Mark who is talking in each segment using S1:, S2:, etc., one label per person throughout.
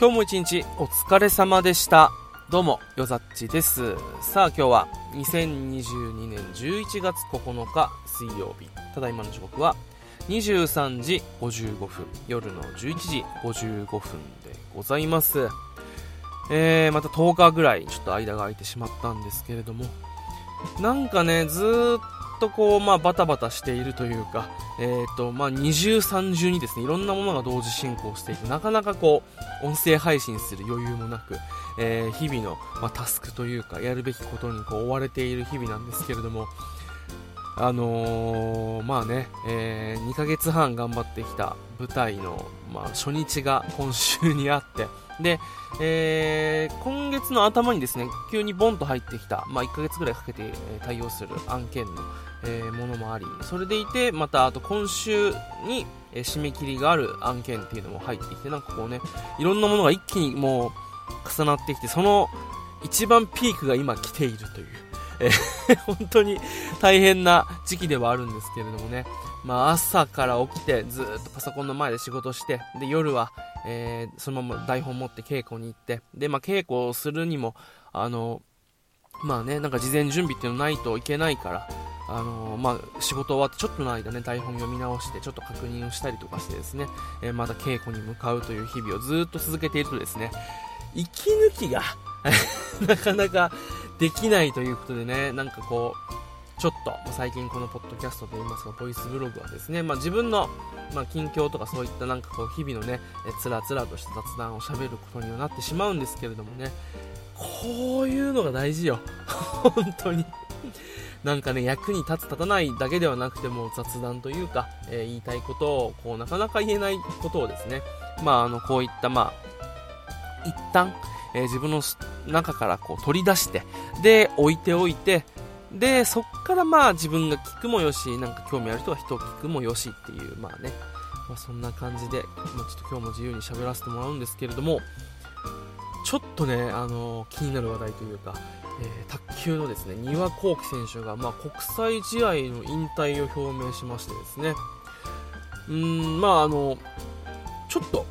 S1: 今日も一日お疲れ様でした。どうもよざっちです。さあ今日は2022年11月9日水曜日。ただいまの時刻は23時55分夜の11時55分でございます。えー、また10日ぐらいちょっと間が空いてしまったんですけれども。なんかねずーっとこう、まあ、バタバタしているというか、えーとまあ、二重三重にですねいろんなものが同時進行していてなかなかこう音声配信する余裕もなく、えー、日々の、まあ、タスクというかやるべきことにこう追われている日々なんですけれどもあのー、まあね、えー、2ヶ月半頑張ってきた舞台の、まあ、初日が今週にあってで、えー、今月の頭にですね急にボンと入ってきた、まあ、1ヶ月ぐらいかけて対応する案件の、えー、ものもありそれでいてまたあと今週に、え、締め切りがある案件っていうのも入ってきてなんかこうねいろんなものが一気にもう重なってきてその一番ピークが今来ているという、えー、本当に大変な時期ではあるんですけれどもね、まあ、朝から起きてずっとパソコンの前で仕事してで夜は、えー、そのまま台本持って稽古に行ってで、まあ、稽古をするにもあのまあねなんか事前準備っていうのないといけないからあの、まあ、仕事終わってちょっとの間ね、台本読み直して、ちょっと確認をしたりとかしてですね、えー、また稽古に向かうという日々をずっと続けているとですね、息抜きが なかなかできないということでね、なんかこう、ちょっと、最近このポッドキャストといいますか、ボイスブログはですね、まあ、自分の、まあ、近況とかそういったなんかこう、日々のね、えつらつらとした雑談を喋ることにはなってしまうんですけれどもね、こういうのが大事よ。本当に。なんかね、役に立つ立たないだけではなくても雑談というか、えー、言いたいことを、こう、なかなか言えないことをですね、まあ、あの、こういった、まあ、一旦、えー、自分の中からこう取り出して、で、置いておいて、で、そっからまあ自分が聞くもよし、なんか興味ある人は人を聞くもよしっていう、まあね、まあ、そんな感じで、まあ、ちょっと今日も自由に喋らせてもらうんですけれども、ちょっとね、あのー、気になる話題というか、えー、卓球のですね丹羽幸輝選手が、まあ、国際試合の引退を表明しましてですね。うんまああのちょっと、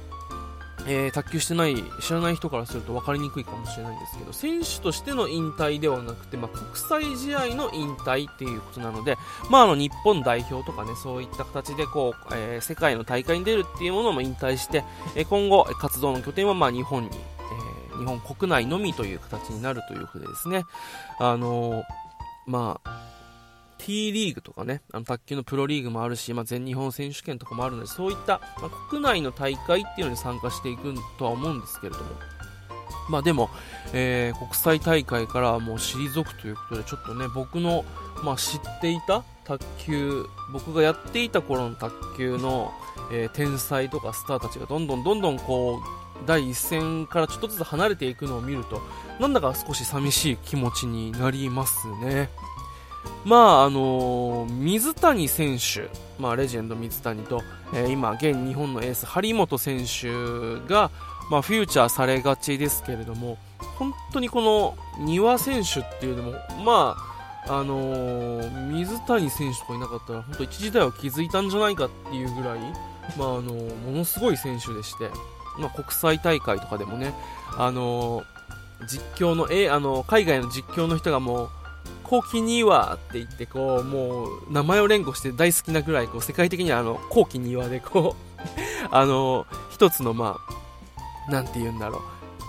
S1: えー、卓球してない知らない人からすると分かりにくいかもしれないんですけど選手としての引退ではなくて、まあ、国際試合の引退っていうことなので、まあ、あの日本代表とかねそういった形でこう、えー、世界の大会に出るっていうものも引退して、え今後活動の拠点はまあ日本にえ日本国内のみという形になるということでですね、あの、まあ、T リーグとかね、あの卓球のプロリーグもあるし、まあ、全日本選手権とかもあるので、そういった、まあ、国内の大会っていうのに参加していくとは思うんですけれども、まあでも、えー、国際大会からもう退くということで、ちょっとね、僕の、まあ、知っていた卓球、僕がやっていた頃の卓球の、えー、天才とかスターたちがどんどんどんどんこう、第一線からちょっとずつ離れていくのを見るとなんだか少し寂しい気持ちになりますね。まああのー、水谷選手、まあ、レジェンド水谷と、えー、今現日本のエース張本選手が、まあ、フューチャーされがちですけれども本当にこの丹羽選手っていうのもまああのー、水谷選手とかいなかったら本当一時代は気づいたんじゃないかっていうぐらい、まああのものすごい選手でしてまあ、国際大会とかでもね、あのー、実況の、えあの、海外の実況の人がもう、後期にはって言って、こう、もう、名前を連呼して大好きなぐらい、こう、世界的にはあの、後期にはで、こう、あの、一つの、まあ、なんて言うんだろう。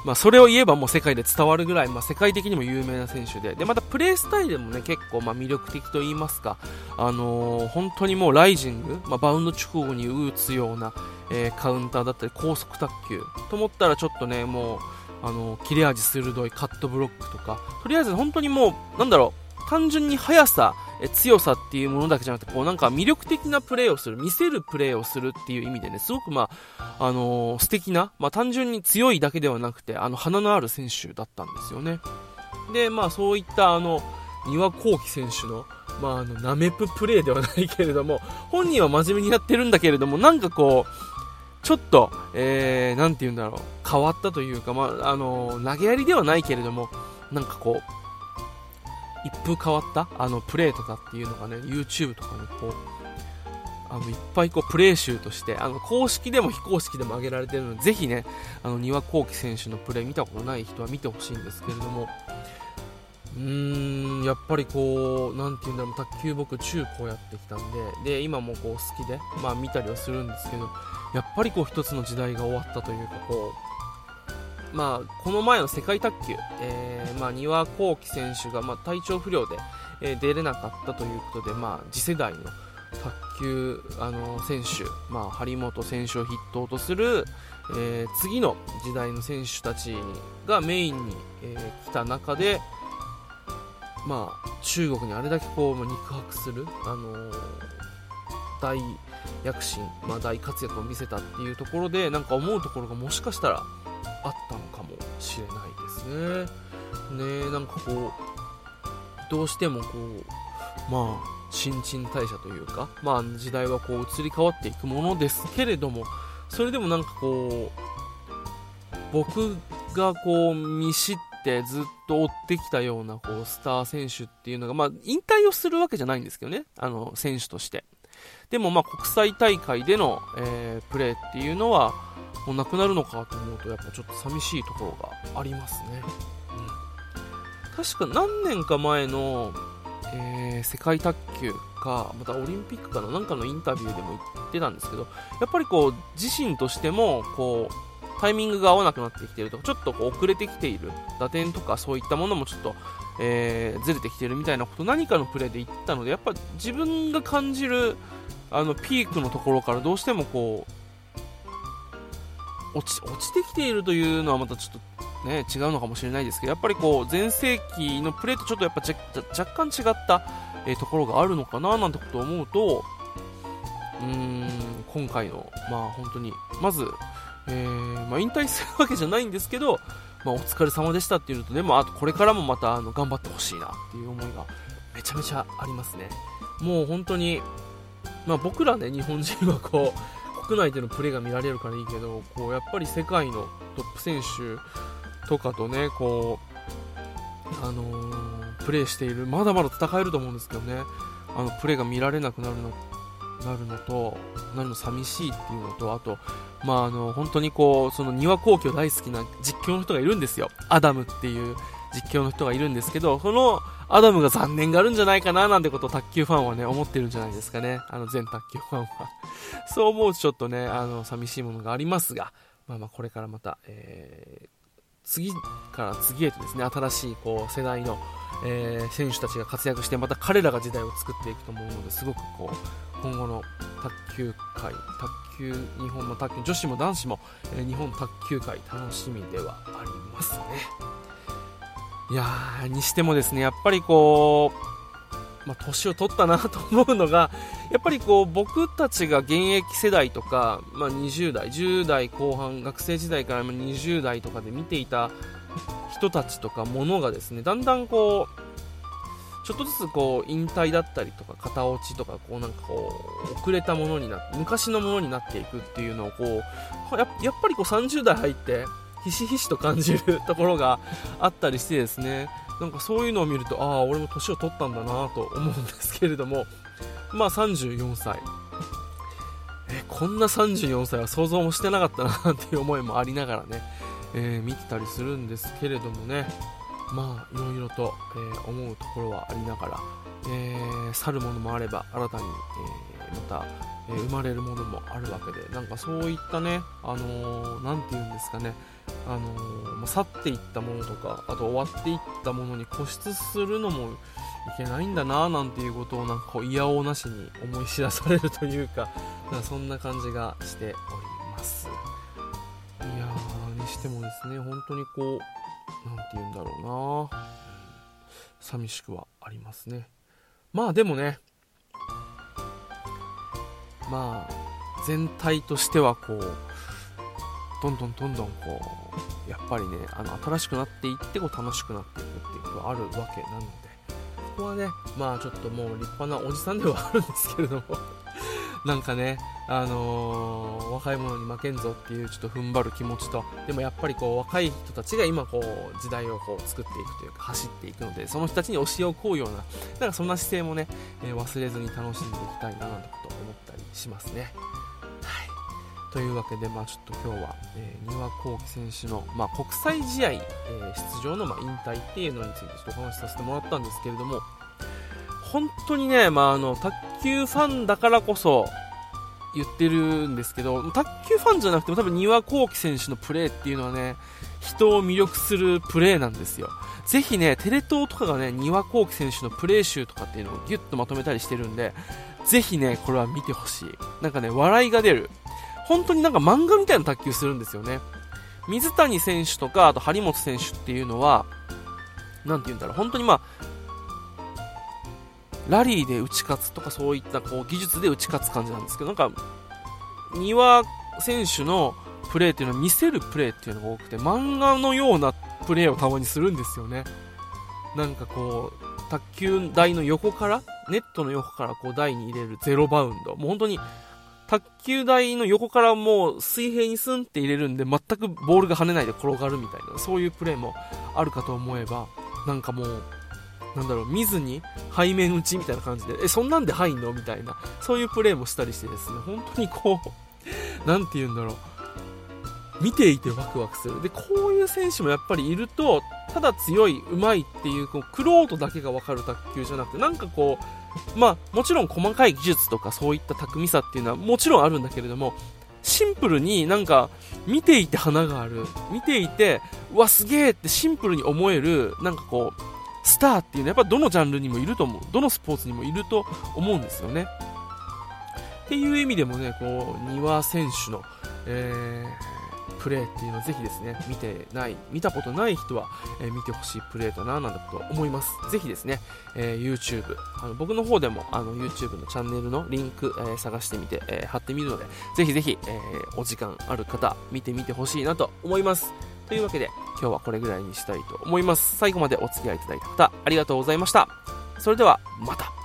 S1: まあ、それを言えばもう世界で伝わるぐらい、まあ、世界的にも有名な選手で、で、またプレースタイルもね、結構まあ魅力的と言いますか、あのー、本当にもうライジング、まあ、バウンド直後に打つような、えー、カウンターだったり高速卓球と思ったらちょっとね、もう、あの、切れ味鋭いカットブロックとか、とりあえず本当にもう、なんだろう、単純に速さ、え強さっていうものだけじゃなくて、こうなんか魅力的なプレーをする、見せるプレーをするっていう意味でね、すごくまあ、あのー、素敵な、まあ単純に強いだけではなくて、あの、花のある選手だったんですよね。で、まあそういったあの、丹羽幸輝選手の、まああの、ナメププレーではないけれども、本人は真面目にやってるんだけれども、なんかこう、ちょっと、えー、なんて言うんだろう、変わったというか、まあ、あの、投げやりではないけれども、なんかこう、一風変わった？あのプレーとかっていうのがね YouTube とかにこうあのいっぱいこうプレー集としてあの公式でも非公式でも挙げられてるのでぜひねあの丹羽幸喜選手のプレー見たことない人は見てほしいんですけれどもうーんやっぱりこうなんていうんだろう卓球僕中高やってきたんでで今もこう好きでまあ見たりはするんですけどやっぱりこう一つの時代が終わったというかこうまあこの前の世界卓球、えー、まあ丹羽幸喜選手がまあ体調不良で、え、出れなかったということでまあ次世代の卓球あの選手、まあ、張本選手を筆頭とする、えー、次の時代の選手たちがメインに、えー、来た中で、まあ、中国にあれだけこう肉薄する、あのー、大躍進、まあ、大活躍を見せたっていうところでなんか思うところがもしかしたらあったのかもしれないですね。ねなんかこうどうしてもこうまあ新陳代謝というか、まあ、時代はこう移り変わっていくものですけれどもそれでもなんかこう僕がこう見知っってずっと追ってきたようなこうスター選手っていうのが、まあ、引退をするわけじゃないんですけどね。あの選手として。でもま国際大会での、えー、プレーっていうのはもうなくなるのかと思うとやっぱちょっと寂しいところがありますね、うん、確か何年か前のえー、世界卓球か、またオリンピックかのなんかのインタビューでも言ってたんですけど、やっぱりこう、自身としても、こう、タイミングが合わなくなってきているとか、ちょっとこう遅れてきている、打点とかそういったものもちょっと、えー、ずれてきているみたいなこと何かのプレーで言ったので、やっぱ自分が感じる、あの、ピークのところからどうしてもこう、落ち、落ちてきているというのはまたちょっとね、違うのかもしれないですけど、やっぱりこう、前世紀のプレーとちょっとやっぱ若干違った、えー、ところがあるのかななんてことを思うと、うーん、今回の、まあ本当に、まず、えー、まあ、引退するわけじゃないんですけど、まあ、お疲れ様でしたっていうのとね、まあ、とこれからもまたあの頑張ってほしいなっていう思いがめちゃめちゃありますね。もう本当に、まあ、僕らね、日本人はこう、国内でのプレーが見られるからいいけど、こうやっぱり世界のトップ選手とかとね、こう、あのー、プレーしている、まだまだ戦えると思うんですけどね、あのプレーが見られなくなるのなるのと、なるの寂しいっていうのと、あと、まあ、あの、本当にこう、その庭皇居大好きな実況の人がいるんですよ。アダムっていう実況の人がいるんですけど、そのアダムが残念があるんじゃないかななんてことを卓球ファンはね、思ってるんじゃないですかね。あの、全卓球ファンは。そう思うとちょっとね、あの、寂しいものがありますが、まあまあ、これからまた、えー、次から次へとですね、新しいこう世代の、えー、選手たちが活躍して、また彼らが時代を作っていくと思うので、すごくこう、今後の卓球界、卓球、日本の卓球、女子も男子も、えー、日本卓球界楽しみではありますね。いやー、にしてもですね、やっぱりこう、まあ、年を取ったなと思うのが、やっぱりこう僕たちが現役世代とか、まあ、20代、10代後半、学生時代から20代とかで見ていた人たちとかものがですね、だんだんこう、ちょっとずつこう引退だったりとか型落ちとかこうなんかこう遅れたものになって昔のものになっていくっていうのをこうやっぱりこう30代入ってひしひしと感じるところがあったりしてですね。なんかそういうのを見るとああ俺も年を取ったんだなと思うんですけれども。まあ34歳えこんな34歳は想像もしてなかったなっていう思いもありながらね、えー、見てたりするんですけれどもね。まあいろいろと、えー、思うところはありながら、えー、去るものもあれば新たに、えまた、え生まれるものもあるわけでなんかそういったねあのー、て言うんですかねあのー、去っていったものとかあと終わっていったものに固執するのもいけないんだななんていうことをなんかこう嫌おうなしに思い知らされるというか かそんな感じがしております。いやーにしてもですね本当にこう何て言うんだろうな。寂しくはありますね。まあでもねまあ全体としてはこうどんどんどんどんこうやっぱりねあの新しくなっていってこう楽しくなっていくっていうことがあるわけなのでここはねまあちょっともう立派なおじさんではあるんですけれども。なんかね、あのー、若い者に負けんぞっていうちょっと踏ん張る気持ちとでもやっぱりこう若い人たちが今こう時代をこう作っていくというか走っていくのでその人たちに教えを請うようななんかそんな姿勢もね、えー、忘れずに楽しんでいきたいななんてこと思ったりしますね。はいというわけで、まあ、ちょっと今日は、え、丹羽幸喜選手の、まあ、国際試合、えー、出場の、まあ、引退っていうのについてちょっとお話しさせてもらったんですけれども本当にね、まあ、あの卓球ファンだからこそ言ってるんですけど卓球ファンじゃなくても多分丹羽幸喜選手のプレーっていうのはね人を魅力するプレーなんですよ。ぜひねテレ東とかがね丹羽幸喜選手のプレー集とかっていうのをギュッとまとめたりしてるんでぜひねこれは見てほしい。なんかね笑いが出る。本当になんか漫画みたいな卓球するんですよね。水谷選手とかあと張本選手っていうのは何て言うんだろう。本当にまあラリーで打ち勝つとかそういったこう技術で打ち勝つ感じなんですけどなんか丹羽選手のプレーっていうのは見せるプレーっていうのが多くて漫画のようなプレーをたまにするんですよね。なんかこう卓球台の横からネットの横からこう台に入れるゼロバウンド。もう本当に卓球台の横からもう水平にスンって入れるんで全くボールが跳ねないで転がるみたいなそういうプレーもあるかと思えばなんかもうなんだろう、見ずに背面打ちみたいな感じで、え、そんなんで入んの？みたいな、そういうプレーもしたりしてですね、本当にこう、なんて言うんだろう、見ていてワクワクする。で、こういう選手もやっぱりいると、ただ強い、上手いっていう、こう、クロートだけがわかる卓球じゃなくて、なんかこう、まあ、もちろん細かい技術とかそういった巧みさっていうのはもちろんあるんだけれども、シンプルになんか見ていて花がある。見ていてうわすげえ！ってシンプルに思えるなんかこうスターっていうのはやっぱどのジャンルにもいると思う。どのスポーツにもいると思うんですよね。っていう意味でもねこう丹羽選手の、えー、プレーっていうのをぜひですね見てない見たことない人は、えー、見てほしいプレーだななんてことは思います。ぜひですね、えー、YouTube あの僕の方でもあの YouTube のチャンネルのリンク、えー、探してみて、え、貼ってみるのでぜひぜひ、え、お時間ある方見てみてほしいなと思います。というわけで今日はこれぐらいにしたいと思います。最後までお付き合いいただいた方、ありがとうございました。それでは、また。